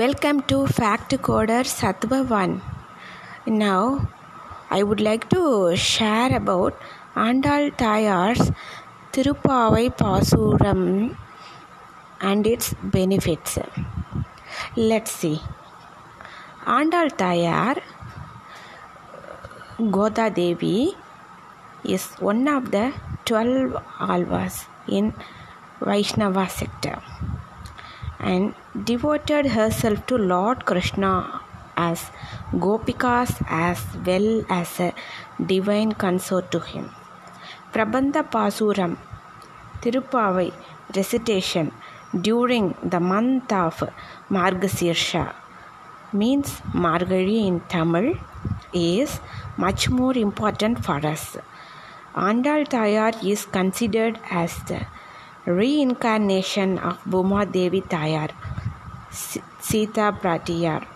Welcome to Fact Coder Sattva 1. Now, I would like to share about Andal Tayar's Tirupavai Pasuram and its benefits. Let's see. Andal Tayar Goda Devi is one of the 12 alvas in Vaishnava sector and devoted herself to Lord Krishna as Gopikas as well as a divine consort to him. Prabandha Pasuram Tirupavai recitation during the month of Margasirsha means Margari in Tamil is much more important for us. Andal Tayar is considered as the reincarnation of Bhuma Devi Tayar, Sita Pratiyar,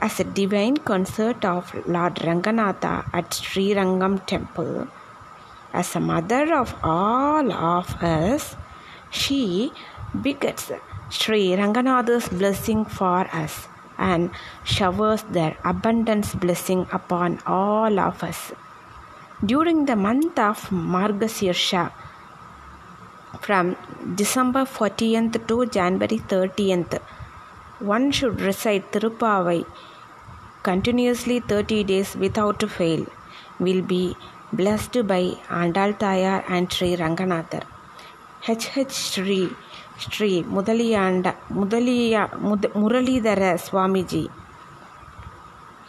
as a divine consort of Lord Ranganatha at Sri Rangam temple. As a mother of all of us, she begets Sri Ranganatha's blessing for us and showers their abundance blessing upon all of us. During the month of Margasirsha, from December 14th to January 30th, one should recite Tirupavai continuously 30 days without fail. Will be blessed by Andal Tayar and Sri Ranganathar. H.H. Sri Sri Mudaliyanda Mudaliya Mud, Muralidhara Swamiji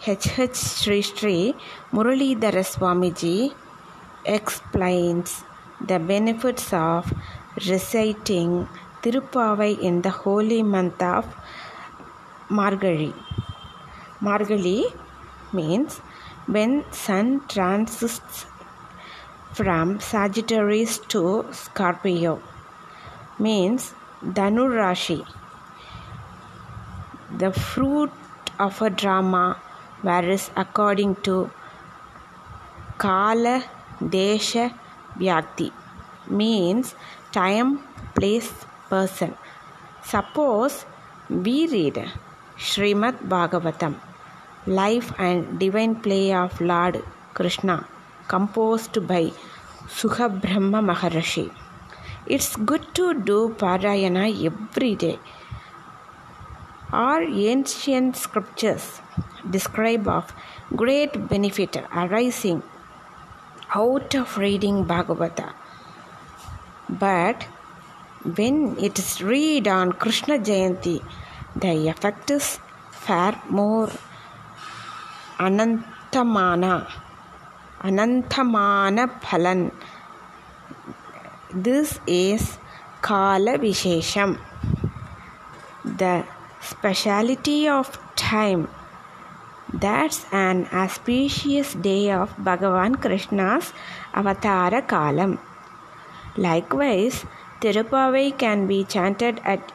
H.H. Sri Sri Muralidhara Swamiji explains the benefits of reciting Tirupavai in the holy month of Margari. Margali means when sun transits from Sagittarius to Scorpio means Dhanu Rashi. The fruit of a drama varies according to Kala Desha Vyakti means time, place, person. Suppose we read Srimad Bhagavatam, life and divine play of Lord Krishna, composed by Sukhabrahma Maharishi. It's good to do Parayana every day. Our ancient scriptures describe of great benefit arising out of reading Bhagavata. But when it is read on Krishna Jayanti, the effect is far more anantamana, anantamana phalan. This is Kala Vishesham. The speciality of time. That's an auspicious day of Bhagavan Krishna's Avatara Kalam. Likewise, Tirupavai can be chanted at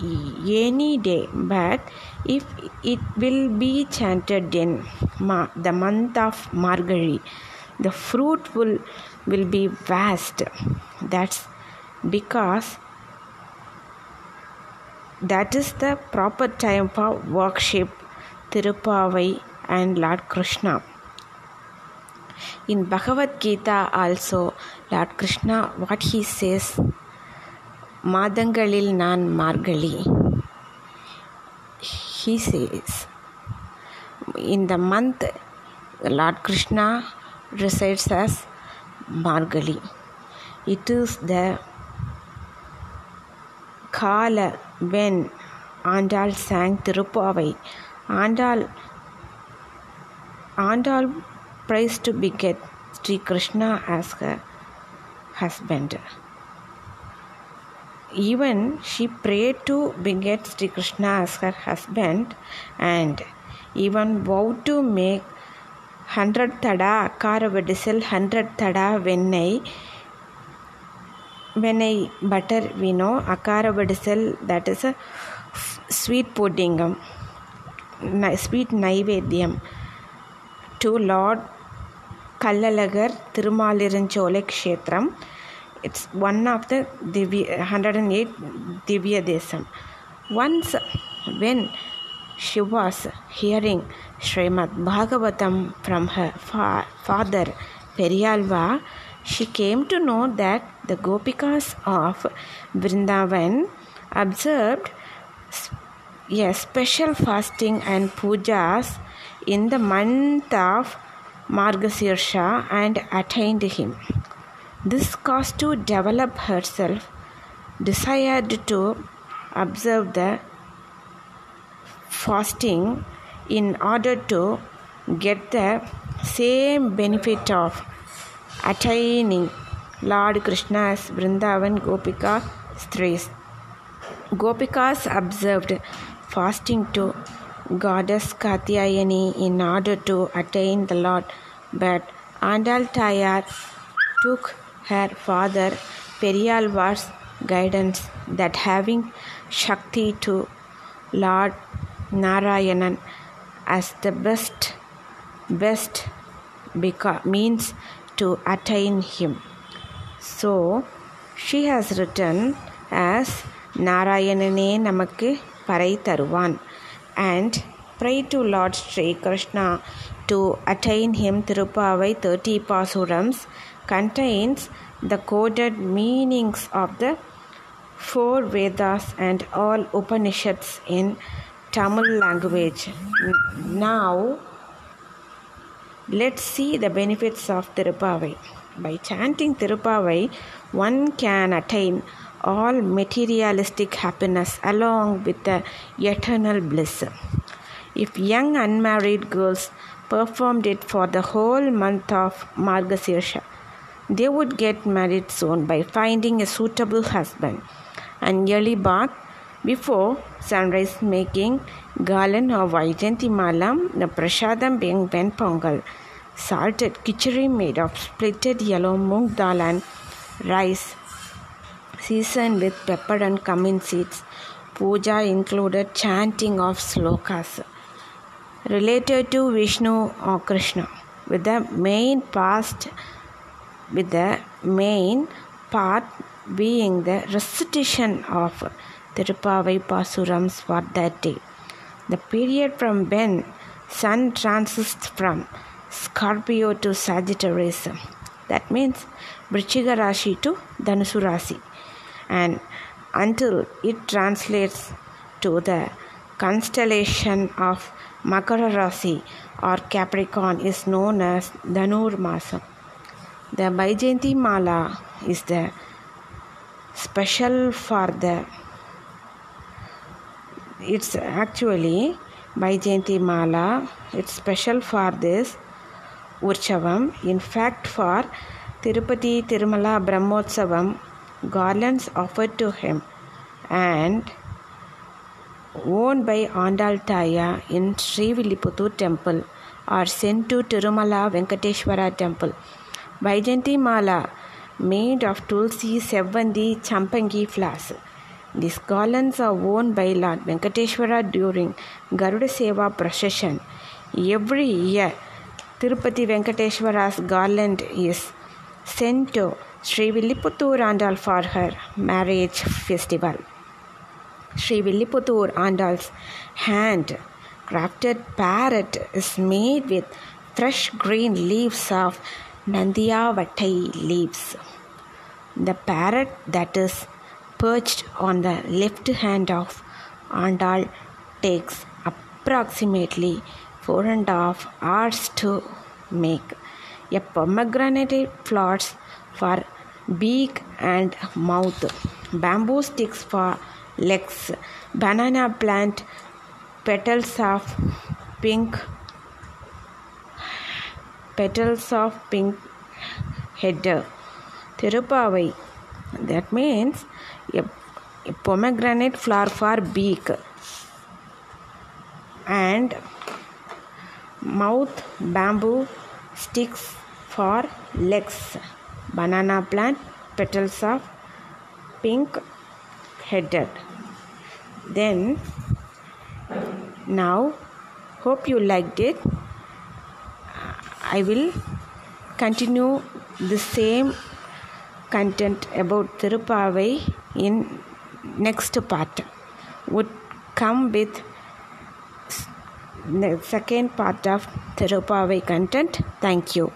any day, but if it will be chanted in ma- the month of Margari, the fruit will, will be vast. That's because that is the proper time for worship Tirupavai and Lord Krishna. In Bhagavad Gita also, Lord Krishna, what he says, மாதங்களில் நான் மார்கழி he says in the month Lord Krishna resides as Margali. It is the Kala when Andal sang Tirupavai. Andal Andal prays to beget Sri Krishna as her husband. Even she prayed to beget Sri Krishna as her husband and even vowed to make hundred tada akara vadisal hundred tada வெண்ணெய் வெண்ணெய் butter we know akara vadisal that is a sweet pudding sweet naivedyam to Lord Kallalagar Tirumaliranchole Kshetram. it's one of the Divya, 108 Divya Desam. Once when she was hearing Srimad Bhagavatam from her fa- father Periyalva, she came to know that the Gopikas of Vrindavan observed a special fasting and pujas in the month of Margasirsha and attained him. This caused to develop herself, desired to observe the fasting in order to get the same benefit of attaining Lord Krishna's Vrindavan Gopika Stris. Gopikas observed fasting to goddess Katyayani in order to attain the Lord, but Andal Tayar took her father Periyalvar's guidance that having Shakti to Lord Narayanan as the best best means to attain him. So she has written as Narayanane Namakku Parai and pray to Lord Sri Krishna to attain him Tirupavai 30 Pasurams contains the coded meanings of the four Vedas and all Upanishads in Tamil language. Now, let's see the benefits of Tirupavai. By chanting Tirupavai, one can attain all materialistic happiness along with the eternal bliss. If young unmarried girls performed it for the whole month of Margasirsha, they would get married soon by finding a suitable husband. An early bath before sunrise making garland of Vaijanti Malam, the prasadam being Ben Pongal, salted khichdi made of splitted yellow moong dal and rice seasoned with pepper and cumin seeds. Puja included chanting of slokas related to Vishnu or Krishna, with the main past with the main part being the recitation of Tirupavai Pasurams for that day. The period from when sun transits from Scorpio to Sagittarius, that means Vrichiga Rashi to Dhanusu Rashi, and until it translates to the constellation of Makara Rashi or Capricorn is known as Dhanur Masam. The Baijayanti Mala is the special for the it's actually Baijayanti Mala it's special for this Urchavam in fact for Tirupati Tirumala Brahmotsavam garlands offered to him and worn by Andal Taya in Sri Villiputtur temple are sent to Tirumala Venkateshwara temple. Baijanti Mala made of tulsi, sevandi, champangi flowers. These garlands are worn by Lord Venkateshwara during Garuda Seva procession. Every year, Tirupati Venkateshwara's garland is sent to Sri Villiputtur Andal for her marriage festival. Sri Villiputtur Andal's hand crafted parrot is made with fresh green leaves of Nandiyavattai leaves. The parrot that is perched on the left hand of Andal takes approximately four and a half hours to make. A pomegranate flowers for beak and mouth, bamboo sticks for legs, banana plant petals of pink petals of pink header. Tirupavai that means a, a pomegranate flower for beak. And mouth bamboo sticks for legs. Banana plant petals of pink headed then now hope you liked it i will continue the same content about Tirupavai in next part would come with the second part of Tirupavai content. Thank you.